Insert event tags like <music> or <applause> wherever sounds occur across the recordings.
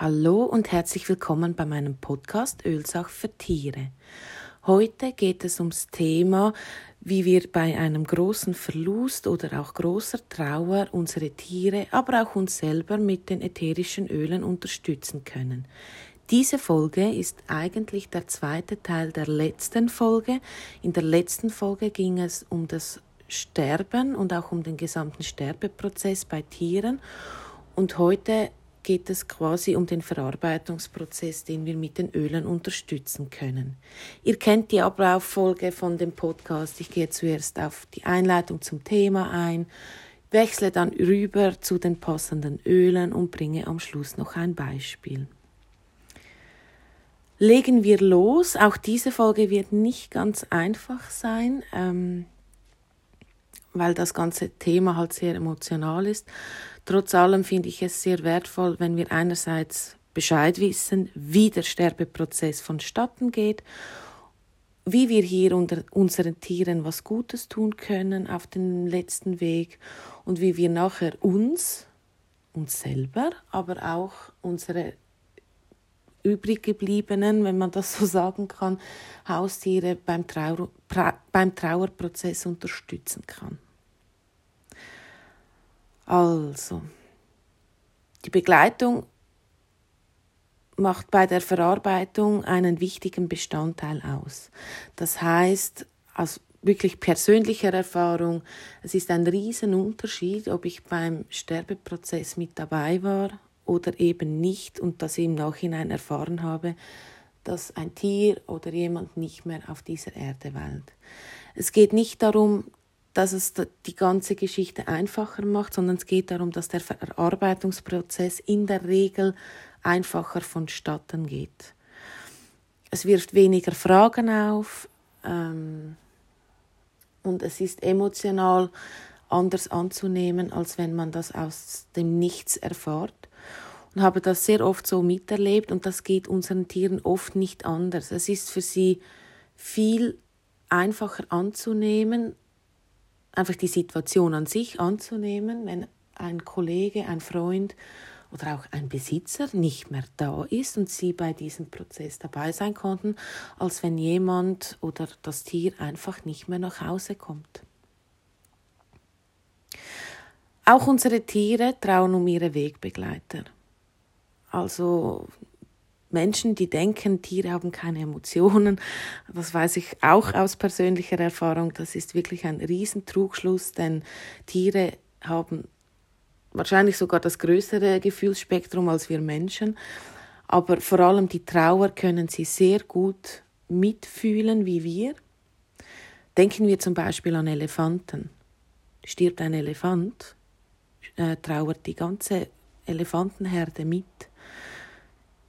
Hallo und herzlich willkommen bei meinem Podcast Ölsach für Tiere. Heute geht es ums Thema, wie wir bei einem großen Verlust oder auch großer Trauer unsere Tiere, aber auch uns selber mit den ätherischen Ölen unterstützen können. Diese Folge ist eigentlich der zweite Teil der letzten Folge. In der letzten Folge ging es um das Sterben und auch um den gesamten Sterbeprozess bei Tieren. Und heute geht es quasi um den Verarbeitungsprozess, den wir mit den Ölen unterstützen können. Ihr kennt die Ablauffolge von dem Podcast. Ich gehe zuerst auf die Einleitung zum Thema ein, wechsle dann rüber zu den passenden Ölen und bringe am Schluss noch ein Beispiel. Legen wir los. Auch diese Folge wird nicht ganz einfach sein. Ähm, weil das ganze Thema halt sehr emotional ist. Trotz allem finde ich es sehr wertvoll, wenn wir einerseits Bescheid wissen, wie der Sterbeprozess vonstatten geht, wie wir hier unter unseren Tieren was Gutes tun können auf dem letzten Weg und wie wir nachher uns, uns selber, aber auch unsere übrig gebliebenen, wenn man das so sagen kann, Haustiere beim, Trauer, beim Trauerprozess unterstützen kann. Also, die Begleitung macht bei der Verarbeitung einen wichtigen Bestandteil aus. Das heißt, aus wirklich persönlicher Erfahrung, es ist ein Riesenunterschied, ob ich beim Sterbeprozess mit dabei war oder eben nicht und das im Nachhinein erfahren habe, dass ein Tier oder jemand nicht mehr auf dieser Erde weilt. Es geht nicht darum, dass es die ganze Geschichte einfacher macht, sondern es geht darum, dass der Verarbeitungsprozess in der Regel einfacher vonstatten geht. Es wirft weniger Fragen auf ähm, und es ist emotional anders anzunehmen, als wenn man das aus dem Nichts erfahrt. Und habe das sehr oft so miterlebt und das geht unseren Tieren oft nicht anders. Es ist für sie viel einfacher anzunehmen einfach die Situation an sich anzunehmen, wenn ein Kollege, ein Freund oder auch ein Besitzer nicht mehr da ist und sie bei diesem Prozess dabei sein konnten, als wenn jemand oder das Tier einfach nicht mehr nach Hause kommt. Auch unsere Tiere trauen um ihre Wegbegleiter. Also Menschen, die denken, Tiere haben keine Emotionen, das weiß ich auch aus persönlicher Erfahrung, das ist wirklich ein Riesentrugschluss, denn Tiere haben wahrscheinlich sogar das größere Gefühlsspektrum als wir Menschen, aber vor allem die Trauer können sie sehr gut mitfühlen wie wir. Denken wir zum Beispiel an Elefanten. Stirbt ein Elefant, äh, trauert die ganze Elefantenherde mit.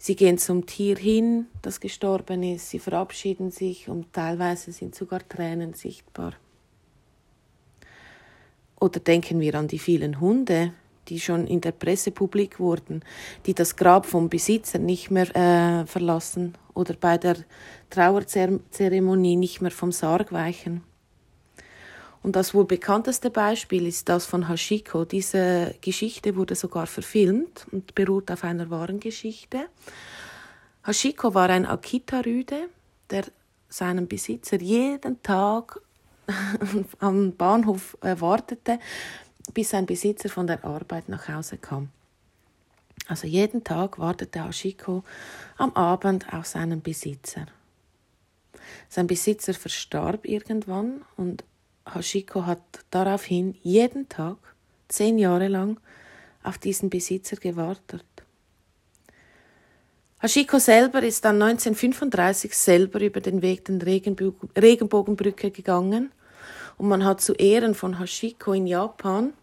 Sie gehen zum Tier hin, das gestorben ist, sie verabschieden sich und teilweise sind sogar Tränen sichtbar. Oder denken wir an die vielen Hunde, die schon in der Presse publik wurden, die das Grab vom Besitzer nicht mehr äh, verlassen oder bei der Trauerzeremonie nicht mehr vom Sarg weichen. Und das wohl bekannteste Beispiel ist das von Hashiko. Diese Geschichte wurde sogar verfilmt und beruht auf einer wahren Geschichte. Hashiko war ein Akita-Rüde, der seinen Besitzer jeden Tag <laughs> am Bahnhof wartete, bis sein Besitzer von der Arbeit nach Hause kam. Also jeden Tag wartete Hashiko am Abend auf seinen Besitzer. Sein Besitzer verstarb irgendwann und Hashiko hat daraufhin jeden Tag, zehn Jahre lang, auf diesen Besitzer gewartet. Hashiko selber ist dann 1935 selber über den Weg der Regenbogenbrücke gegangen und man hat zu Ehren von Hashiko in Japan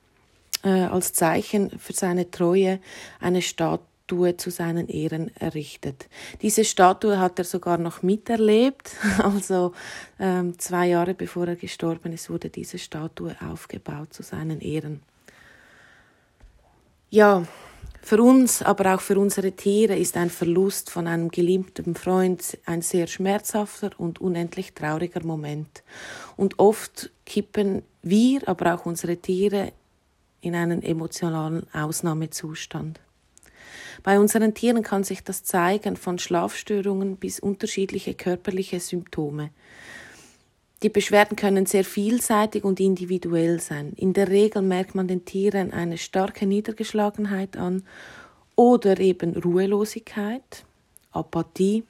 äh, als Zeichen für seine Treue eine Statue Statue zu seinen Ehren errichtet. Diese Statue hat er sogar noch miterlebt, <laughs> also ähm, zwei Jahre bevor er gestorben ist, wurde diese Statue aufgebaut zu seinen Ehren. Ja, für uns, aber auch für unsere Tiere ist ein Verlust von einem geliebten Freund ein sehr schmerzhafter und unendlich trauriger Moment. Und oft kippen wir, aber auch unsere Tiere in einen emotionalen Ausnahmezustand. Bei unseren Tieren kann sich das zeigen von Schlafstörungen bis unterschiedliche körperliche Symptome. Die Beschwerden können sehr vielseitig und individuell sein. In der Regel merkt man den Tieren eine starke Niedergeschlagenheit an oder eben Ruhelosigkeit, Apathie,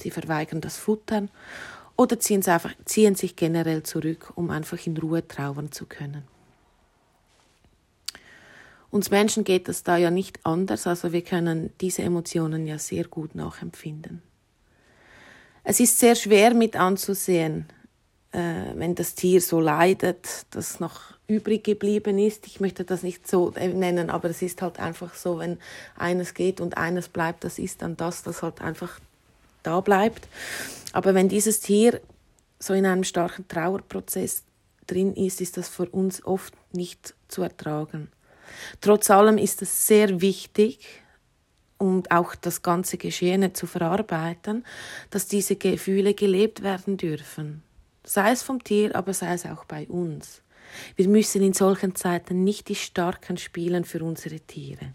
sie verweigern das Futtern oder ziehen, einfach, ziehen sich generell zurück, um einfach in Ruhe trauern zu können. Uns Menschen geht das da ja nicht anders, also wir können diese Emotionen ja sehr gut nachempfinden. Es ist sehr schwer mit anzusehen, äh, wenn das Tier so leidet, das noch übrig geblieben ist. Ich möchte das nicht so nennen, aber es ist halt einfach so, wenn eines geht und eines bleibt, das ist dann das, das halt einfach da bleibt. Aber wenn dieses Tier so in einem starken Trauerprozess drin ist, ist das für uns oft nicht zu ertragen. Trotz allem ist es sehr wichtig, um auch das ganze Geschehene zu verarbeiten, dass diese Gefühle gelebt werden dürfen sei es vom Tier, aber sei es auch bei uns. Wir müssen in solchen Zeiten nicht die Starken spielen für unsere Tiere.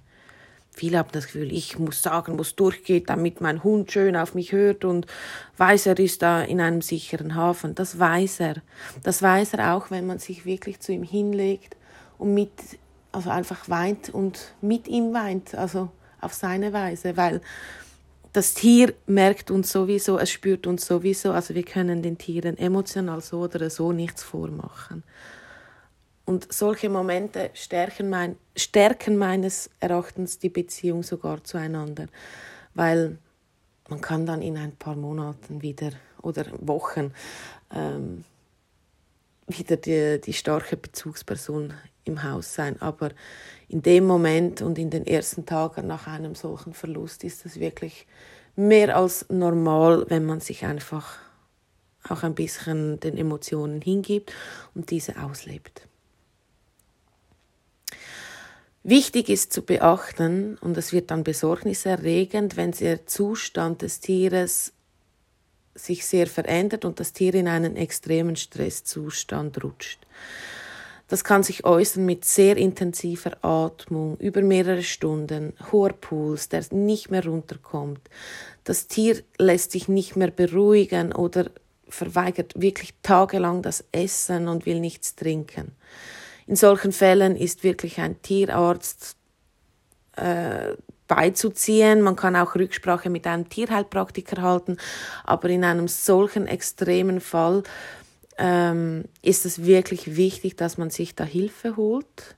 Viele haben das Gefühl, ich muss sagen, wo es durchgeht, damit mein Hund schön auf mich hört und weiß, er ist da in einem sicheren Hafen. Das weiß er. Das weiß er auch, wenn man sich wirklich zu ihm hinlegt und mit, also einfach weint und mit ihm weint, also auf seine Weise, weil das Tier merkt uns sowieso, es spürt uns sowieso, also wir können den Tieren emotional so oder so nichts vormachen. Und solche Momente stärken, mein, stärken meines Erachtens die Beziehung sogar zueinander, weil man kann dann in ein paar Monaten wieder oder Wochen ähm, wieder die, die starke Bezugsperson im Haus sein. Aber in dem Moment und in den ersten Tagen nach einem solchen Verlust ist es wirklich mehr als normal, wenn man sich einfach auch ein bisschen den Emotionen hingibt und diese auslebt. Wichtig ist zu beachten, und es wird dann besorgniserregend, wenn der Zustand des Tieres sich sehr verändert und das Tier in einen extremen Stresszustand rutscht. Das kann sich äußern mit sehr intensiver Atmung über mehrere Stunden, hoher Puls, der nicht mehr runterkommt. Das Tier lässt sich nicht mehr beruhigen oder verweigert wirklich tagelang das Essen und will nichts trinken. In solchen Fällen ist wirklich ein Tierarzt äh, beizuziehen. Man kann auch Rücksprache mit einem Tierheilpraktiker halten, aber in einem solchen extremen Fall ähm, ist es wirklich wichtig, dass man sich da Hilfe holt.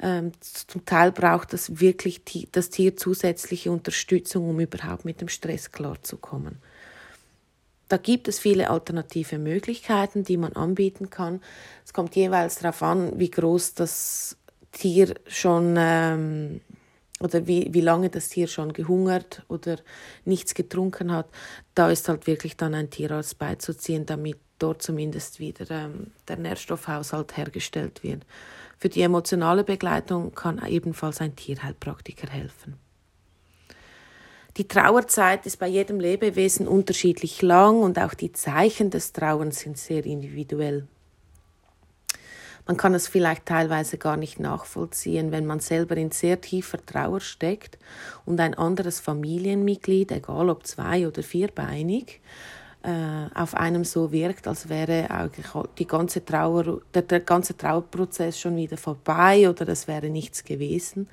Ähm, zum Teil braucht das wirklich das Tier zusätzliche Unterstützung, um überhaupt mit dem Stress klarzukommen. Da gibt es viele alternative Möglichkeiten, die man anbieten kann. Es kommt jeweils darauf an, wie groß das Tier schon ähm, oder wie, wie lange das Tier schon gehungert oder nichts getrunken hat. Da ist halt wirklich dann ein Tierarzt beizuziehen, damit dort zumindest wieder ähm, der Nährstoffhaushalt hergestellt wird. Für die emotionale Begleitung kann ebenfalls ein Tierheilpraktiker helfen. Die Trauerzeit ist bei jedem Lebewesen unterschiedlich lang und auch die Zeichen des Trauerns sind sehr individuell. Man kann es vielleicht teilweise gar nicht nachvollziehen, wenn man selber in sehr tiefer Trauer steckt und ein anderes Familienmitglied, egal ob zwei- oder vierbeinig, äh, auf einem so wirkt, als wäre die ganze Trauer, der, der ganze Trauerprozess schon wieder vorbei oder es wäre nichts gewesen.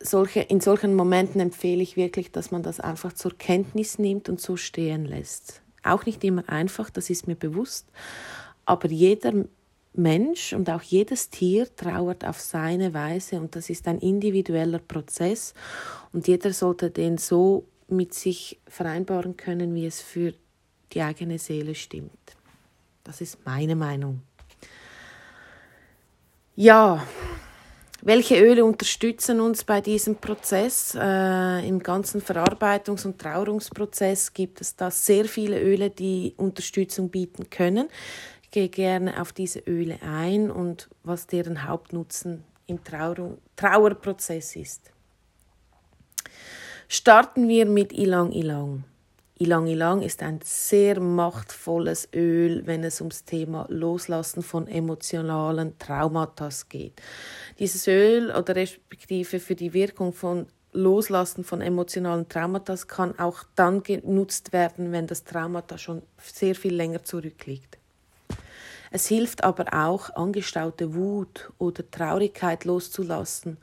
Solche, in solchen Momenten empfehle ich wirklich, dass man das einfach zur Kenntnis nimmt und so stehen lässt. Auch nicht immer einfach, das ist mir bewusst, aber jeder Mensch und auch jedes Tier trauert auf seine Weise und das ist ein individueller Prozess und jeder sollte den so mit sich vereinbaren können, wie es für die eigene Seele stimmt. Das ist meine Meinung. Ja, welche Öle unterstützen uns bei diesem Prozess? Äh, Im ganzen Verarbeitungs- und Trauerungsprozess gibt es da sehr viele Öle, die Unterstützung bieten können. Gehe gerne auf diese Öle ein und was deren Hauptnutzen im Trauer Trauerprozess ist. Starten wir mit Ilang Ilang. Ilang Ilang ist ein sehr machtvolles Öl, wenn es ums Thema Loslassen von emotionalen Traumata geht. Dieses Öl oder respektive für die Wirkung von Loslassen von emotionalen Traumata kann auch dann genutzt werden, wenn das Traumata schon sehr viel länger zurückliegt. Es hilft aber auch, angestaute Wut oder Traurigkeit loszulassen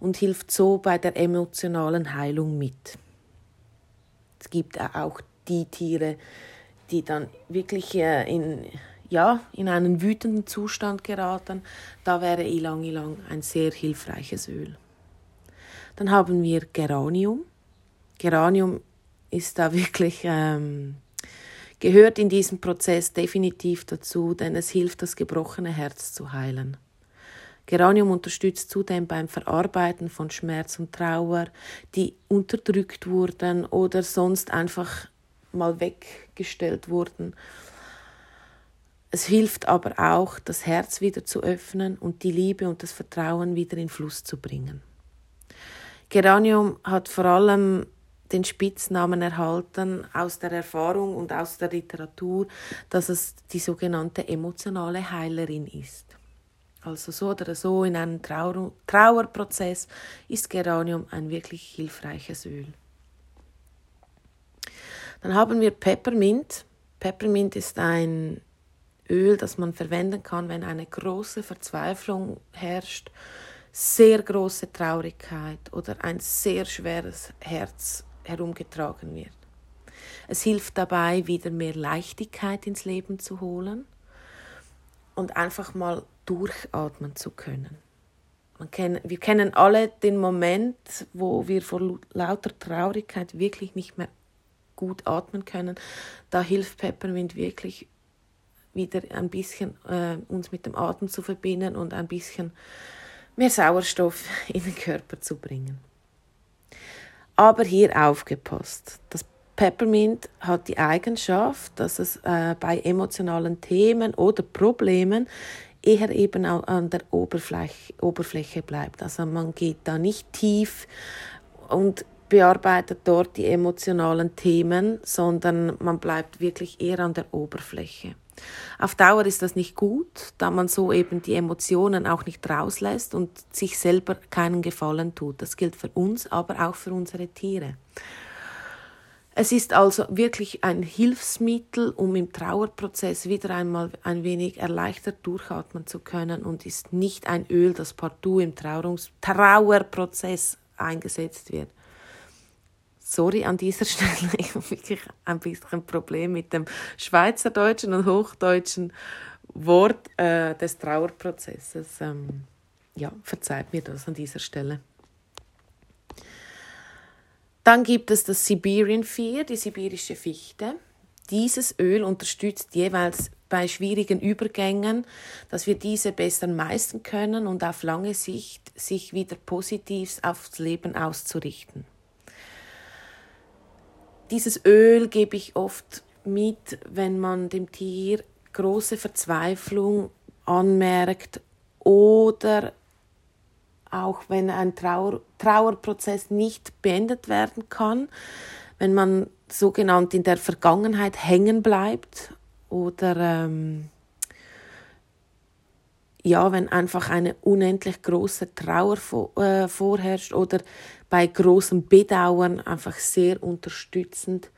und hilft so bei der emotionalen Heilung mit. Es gibt auch die Tiere, die dann wirklich äh, in, ja, in einen wütenden Zustand geraten. Da wäre Ilang Ilang ein sehr hilfreiches Öl. Dann haben wir Geranium. Geranium ist da <laughs> wirklich ähm, gehört in diesem Prozess definitiv dazu, denn es hilft, das gebrochene Herz zu heilen. Geranium unterstützt zudem beim Verarbeiten von Schmerz und Trauer, die unterdrückt wurden oder sonst einfach mal weggestellt wurden. Es hilft aber auch, das Herz wieder zu öffnen und die Liebe und das Vertrauen wieder in Fluss zu bringen. Geranium hat vor allem den Spitznamen erhalten aus der Erfahrung und aus der Literatur, dass es die sogenannte emotionale Heilerin ist. Also so oder so in einem Trauer Trauerprozess ist Geranium ein wirklich hilfreiches Öl. Dann haben wir Peppermint. Peppermint ist ein Öl, das man verwenden kann, wenn eine große Verzweiflung herrscht, sehr große Traurigkeit oder ein sehr schweres Herz herumgetragen wird. Es hilft dabei, wieder mehr Leichtigkeit ins Leben zu holen und einfach mal durchatmen zu können. Kenn, wir kennen alle den Moment, wo wir vor lauter Traurigkeit wirklich nicht mehr gut atmen können. Da hilft Peppermint wirklich wieder ein bisschen äh, uns mit dem Atem zu verbinden und ein bisschen mehr Sauerstoff <laughs> in den Körper zu bringen. Aber hier aufgepasst. Das Peppermint hat die Eigenschaft, dass es äh, bei emotionalen Themen oder Problemen eher eben an der Oberfläche, Oberfläche bleibt. Also man geht da nicht tief und bearbeitet dort die emotionalen Themen, sondern man bleibt wirklich eher an der Oberfläche. Auf Dauer ist das nicht gut, da man so eben die Emotionen auch nicht rauslässt und sich selber keinen Gefallen tut. Das gilt für uns, aber auch für unsere Tiere. Es ist also wirklich ein Hilfsmittel, um im Trauerprozess wieder einmal ein wenig erleichtert durchatmen zu können und ist nicht ein Öl, das partout im Trauerprozess eingesetzt wird sorry an dieser <laughs> Stelle, ich habe wirklich ein bisschen ein Problem mit dem schweizerdeutschen und hochdeutschen Wort äh, des Trauerprozesses. Ähm, ja, verzeiht mir das an dieser Stelle. Dann gibt es das Siberian Fear, die sibirische Fichte. Dieses Öl unterstützt jeweils bei schwierigen Übergängen, dass wir diese besser meistern können und auf lange Sicht sich wieder positiv aufs Leben auszurichten. Dieses Öl gebe ich oft mit, wenn man dem Tier große Verzweiflung anmerkt oder auch wenn ein Trauer, Trauerprozess nicht beendet werden kann, wenn man sogenannt in der Vergangenheit hängen bleibt oder ähm, ja, wenn einfach eine unendlich große Trauer äh, vorherrscht oder bei großem Bedauern einfach sehr unterstützend,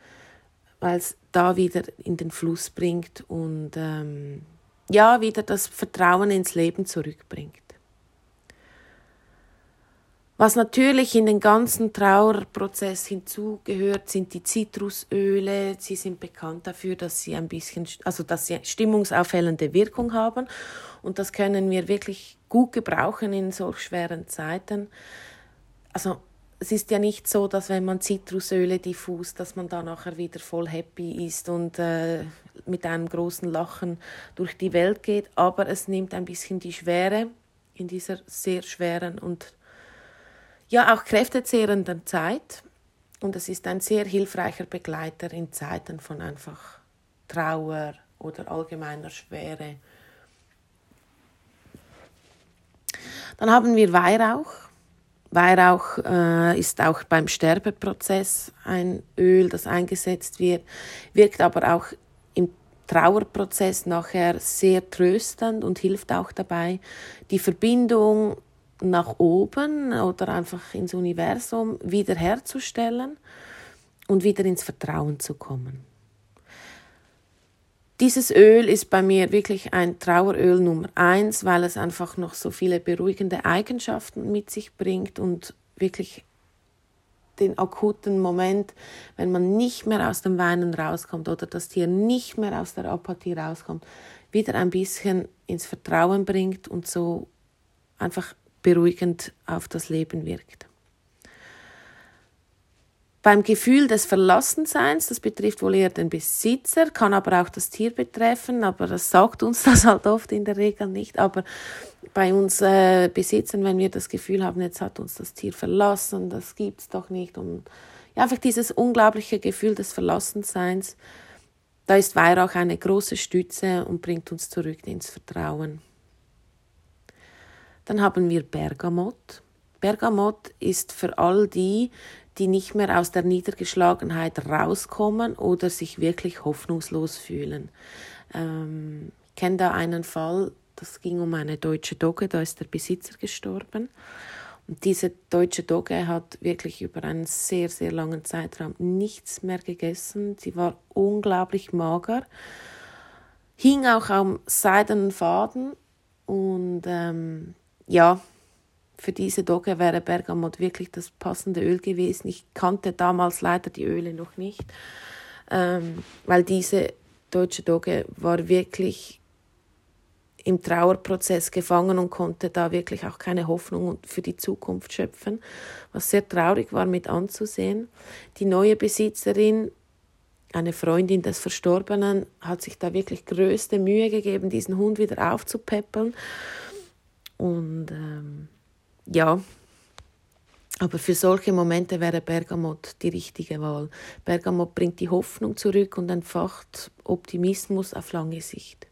weil es da wieder in den Fluss bringt und ähm, ja, wieder das Vertrauen ins Leben zurückbringt. Was natürlich in den ganzen Trauerprozess hinzugehört, sind die Zitrusöle. Sie sind bekannt dafür, dass sie ein bisschen, also dass sie stimmungsaufhellende Wirkung haben. Und das können wir wirklich gut gebrauchen in solch schweren Zeiten. Also es ist ja nicht so, dass wenn man Zitrusöle diffus, dass man da nachher wieder voll happy ist und äh, mit einem großen Lachen durch die Welt geht, aber es nimmt ein bisschen die Schwere in dieser sehr schweren und ja auch kräftezehrenden Zeit und es ist ein sehr hilfreicher Begleiter in Zeiten von einfach Trauer oder allgemeiner Schwere. Dann haben wir Weihrauch. Weihrauch äh, ist auch beim Sterbeprozess ein Öl, das eingesetzt wird, wirkt aber auch im Trauerprozess nachher sehr tröstend und hilft auch dabei, die Verbindung nach oben oder einfach ins Universum wiederherzustellen und wieder ins Vertrauen zu kommen. Dieses Öl ist bei mir wirklich ein Traueröl Nummer eins, weil es einfach noch so viele beruhigende Eigenschaften mit sich bringt und wirklich den akuten Moment, wenn man nicht mehr aus dem Weinen rauskommt oder das Tier nicht mehr aus der Apathie rauskommt, wieder ein bisschen ins Vertrauen bringt und so einfach beruhigend auf das Leben wirkt. Beim Gefühl des Verlassenseins, das betrifft wohl eher den Besitzer, kann aber auch das Tier betreffen, aber das sagt uns <laughs> das halt oft in der Regel nicht. Aber bei uns äh, Besitzern, wenn wir das Gefühl haben, jetzt hat uns das Tier verlassen, das gibt es doch nicht. Und ja, einfach dieses unglaubliche Gefühl des Verlassenseins, da ist Weihrauch eine große Stütze und bringt uns zurück ins Vertrauen. Dann haben wir Bergamot. Bergamot ist für all die, die nicht mehr aus der Niedergeschlagenheit rauskommen oder sich wirklich hoffnungslos fühlen. Ähm, ich kenne da einen Fall, das ging um eine deutsche Dogge, da ist der Besitzer gestorben. Und diese deutsche Dogge hat wirklich über einen sehr, sehr langen Zeitraum nichts mehr gegessen. Sie war unglaublich mager, hing auch am seidenen Faden und ähm, ja, für diese Dogge wäre Bergamot wirklich das passende Öl gewesen. Ich kannte damals leider die Öle noch nicht, ähm, weil diese deutsche Dogge war wirklich im Trauerprozess gefangen und konnte da wirklich auch keine Hoffnung für die Zukunft schöpfen, was sehr traurig war mit anzusehen. Die neue Besitzerin, eine Freundin des Verstorbenen, hat sich da wirklich größte Mühe gegeben, diesen Hund wieder aufzupäppeln. Und ähm, ja, aber für solche Momente wäre Bergamot die richtige Wahl. Bergamot bringt die Hoffnung zurück und entfacht Optimismus auf lange Sicht.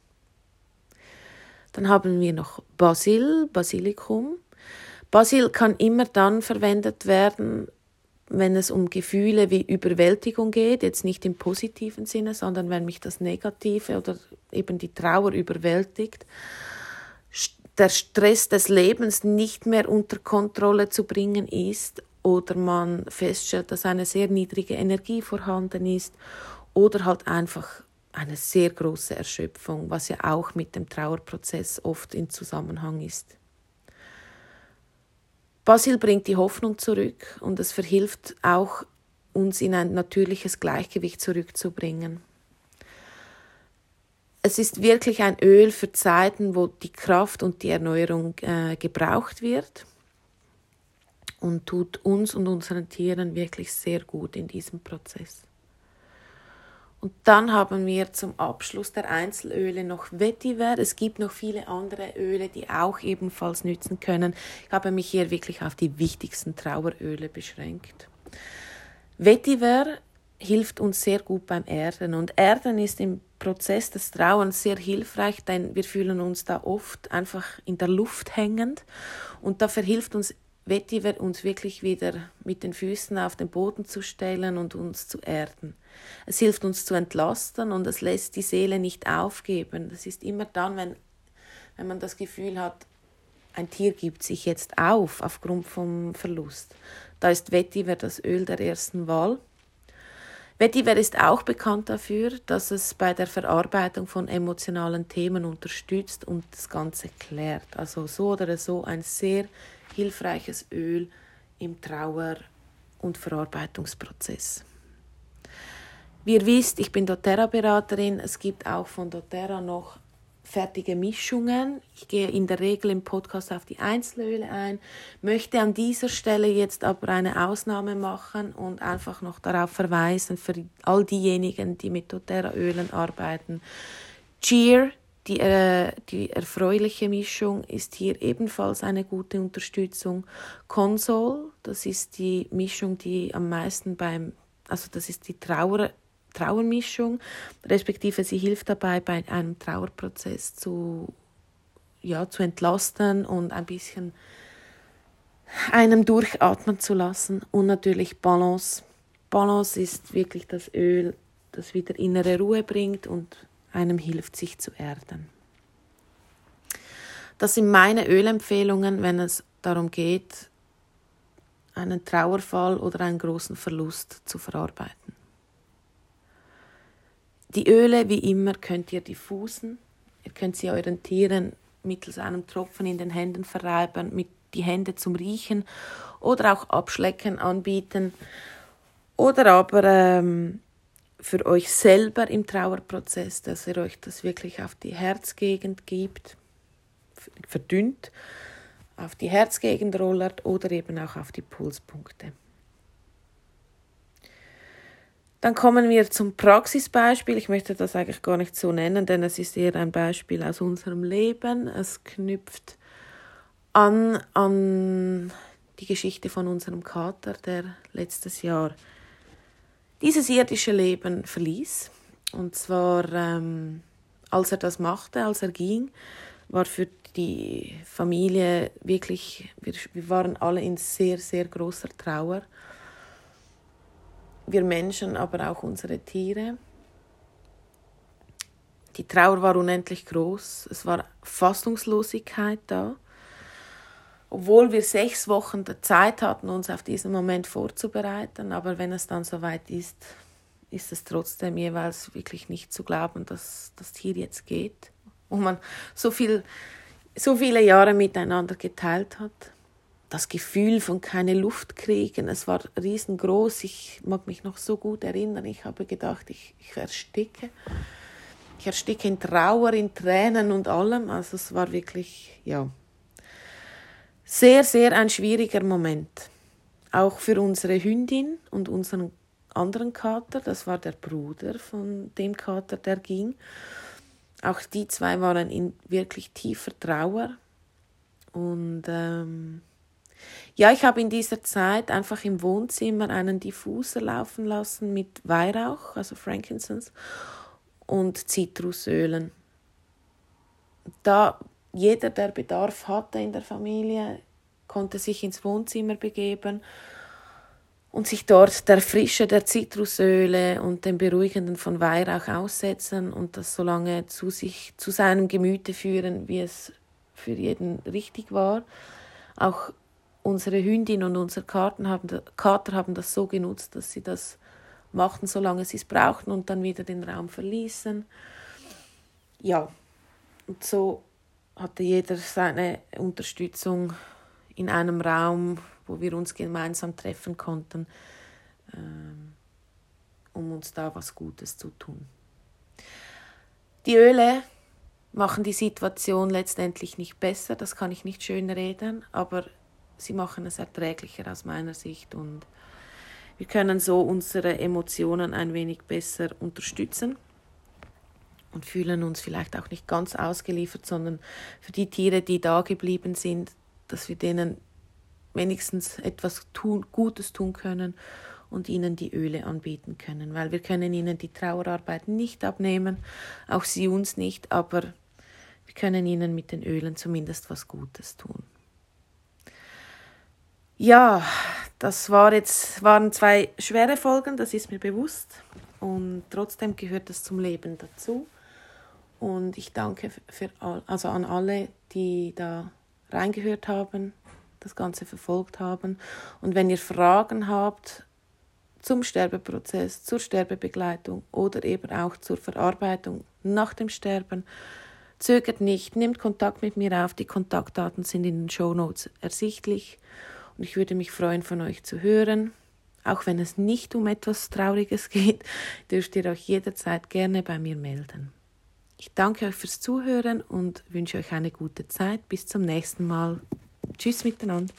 Dann haben wir noch Basil, Basilikum. Basil kann immer dann verwendet werden, wenn es um Gefühle wie Überwältigung geht, jetzt nicht im positiven Sinne, sondern wenn mich das Negative oder eben die Trauer überwältigt der Stress des Lebens nicht mehr unter Kontrolle zu bringen ist oder man feststellt, dass eine sehr niedrige Energie vorhanden ist oder halt einfach eine sehr große Erschöpfung, was ja auch mit dem Trauerprozess oft in Zusammenhang ist. Basil bringt die Hoffnung zurück und es verhilft auch, uns in ein natürliches Gleichgewicht zurückzubringen. Es ist wirklich ein Öl für Zeiten, wo die Kraft und die Erneuerung äh, gebraucht wird und tut uns und unseren Tieren wirklich sehr gut in diesem Prozess. Und dann haben wir zum Abschluss der Einzelöle noch Vetiver. Es gibt noch viele andere Öle, die auch ebenfalls nützen können. Ich habe mich hier wirklich auf die wichtigsten Traueröle beschränkt. Vetiver hilft uns sehr gut beim Erden. Und Erden ist im Prozess des Trauens sehr hilfreich, denn wir fühlen uns da oft einfach in der Luft hängend. Und da verhilft uns Vetiver, uns wirklich wieder mit den Füßen auf den Boden zu stellen und uns zu erden. Es hilft uns zu entlasten und es lässt die Seele nicht aufgeben. Das ist immer dann, wenn, wenn man das Gefühl hat, ein Tier gibt sich jetzt auf aufgrund vom Verlust. Da ist Vetiver das Öl der ersten Wahl. Vetiver ist auch bekannt dafür, dass es bei der Verarbeitung von emotionalen Themen unterstützt und das Ganze klärt. Also so oder so ein sehr hilfreiches Öl im Trauer- und Verarbeitungsprozess. Wie ihr wisst, ich bin doTERRA-Beraterin. Es gibt auch von doTERRA noch fertige Mischungen. Ich gehe in der Regel im Podcast auf die Einzelöle ein, möchte an dieser Stelle jetzt aber eine Ausnahme machen und einfach noch darauf verweisen für all diejenigen, die mit doTERRA-Ölen arbeiten. Cheer, die, äh, die erfreuliche Mischung, ist hier ebenfalls eine gute Unterstützung. Console, das ist die Mischung, die am meisten beim, also das ist die Trauer Trauermischung, respektive sie hilft dabei, bei einem Trauerprozess zu, ja, zu entlasten und ein bisschen einem durchatmen zu lassen. Und natürlich Balance. Balance ist wirklich das Öl, das wieder innere Ruhe bringt und einem hilft, sich zu erden. Das sind meine Ölempfehlungen, wenn es darum geht, einen Trauerfall oder einen großen Verlust zu verarbeiten. Die Öle, wie immer, könnt ihr diffusen. Ihr könnt sie euren Tieren mittels einem Tropfen in den Händen verreiben, mit die Hände zum Riechen oder auch Abschlecken anbieten. Oder aber ähm, für euch selber im Trauerprozess, dass ihr euch das wirklich auf die Herzgegend gibt, verdünnt, auf die Herzgegend rollert oder eben auch auf die Pulspunkte. Dann kommen wir zum Praxisbeispiel. Ich möchte das eigentlich gar nicht so nennen, denn es ist eher ein Beispiel aus unserem Leben. Es knüpft an an die Geschichte von unserem Kater, der letztes Jahr dieses irdische Leben verließ. Und zwar, ähm, als er das machte, als er ging, war für die Familie wirklich, wir, wir waren alle in sehr, sehr großer Trauer wir Menschen, aber auch unsere Tiere. Die Trauer war unendlich groß, es war Fassungslosigkeit da. Obwohl wir sechs Wochen Zeit hatten, uns auf diesen Moment vorzubereiten, aber wenn es dann soweit ist, ist es trotzdem jeweils wirklich nicht zu glauben, dass das Tier jetzt geht. Und man so, viel, so viele Jahre miteinander geteilt hat das Gefühl von keine Luft kriegen. Es war riesengroß. Ich mag mich noch so gut erinnern. Ich habe gedacht, ich, ich ersticke. Ich ersticke in Trauer, in Tränen und allem. Also es war wirklich, ja, sehr, sehr ein schwieriger Moment. Auch für unsere Hündin und unseren anderen Kater. Das war der Bruder von dem Kater, der ging. Auch die zwei waren in wirklich tiefer Trauer. Und ähm, ja, ich habe in dieser Zeit einfach im Wohnzimmer einen Diffuser laufen lassen mit Weihrauch, also Frankincense, und Zitrusölen. Da jeder, der Bedarf hatte in der Familie, konnte sich ins Wohnzimmer begeben und sich dort der Frische der Zitrusöle und dem Beruhigenden von Weihrauch aussetzen und das so lange zu sich, zu seinem Gemüte führen, wie es für jeden richtig war. Auch unsere Hündin und unser Kater haben, Kater haben das so genutzt, dass sie das machten, solange sie es brauchten und dann wieder den Raum verließen. Ja, und so hatte jeder seine Unterstützung in einem Raum, wo wir uns gemeinsam treffen konnten, ähm, um uns da was Gutes zu tun. Die Öle machen die Situation letztendlich nicht besser, das kann ich nicht schön reden, aber sie machen es erträglicher aus meiner Sicht und wir können so unsere Emotionen ein wenig besser unterstützen und fühlen uns vielleicht auch nicht ganz ausgeliefert, sondern für die Tiere, die da geblieben sind, dass wir denen wenigstens etwas tun, Gutes tun können und ihnen die Öle anbieten können, weil wir können ihnen die Trauerarbeit nicht abnehmen, auch sie uns nicht, aber wir können ihnen mit den Ölen zumindest was Gutes tun. Ja, das war jetzt, waren zwei schwere Folgen, das ist mir bewusst. Und trotzdem gehört es zum Leben dazu. Und ich danke für all, also an alle, die da reingehört haben, das Ganze verfolgt haben. Und wenn ihr Fragen habt zum Sterbeprozess, zur Sterbebegleitung oder eben auch zur Verarbeitung nach dem Sterben, zögert nicht, nehmt Kontakt mit mir auf. Die Kontaktdaten sind in den Show Notes ersichtlich. Und ich würde mich freuen, von euch zu hören. Auch wenn es nicht um etwas Trauriges <laughs> geht, dürft ihr euch jederzeit gerne bei mir melden. Ich danke euch fürs Zuhören und wünsche euch eine gute Zeit. Bis zum nächsten Mal. Tschüss miteinander.